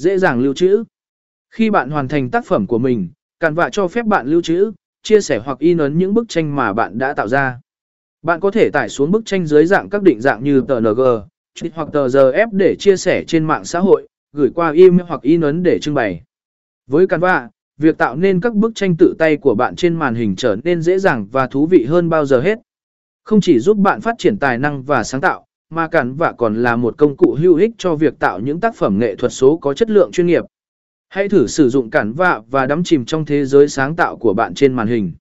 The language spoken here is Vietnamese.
dễ dàng lưu trữ. Khi bạn hoàn thành tác phẩm của mình, cản vạ cho phép bạn lưu trữ, chia sẻ hoặc in ấn những bức tranh mà bạn đã tạo ra. Bạn có thể tải xuống bức tranh dưới dạng các định dạng như TNG, hoặc TGF để chia sẻ trên mạng xã hội, gửi qua email hoặc in ấn để trưng bày. Với Canva, việc tạo nên các bức tranh tự tay của bạn trên màn hình trở nên dễ dàng và thú vị hơn bao giờ hết. Không chỉ giúp bạn phát triển tài năng và sáng tạo, mà cản vả còn là một công cụ hữu ích cho việc tạo những tác phẩm nghệ thuật số có chất lượng chuyên nghiệp. Hãy thử sử dụng cản vả và đắm chìm trong thế giới sáng tạo của bạn trên màn hình.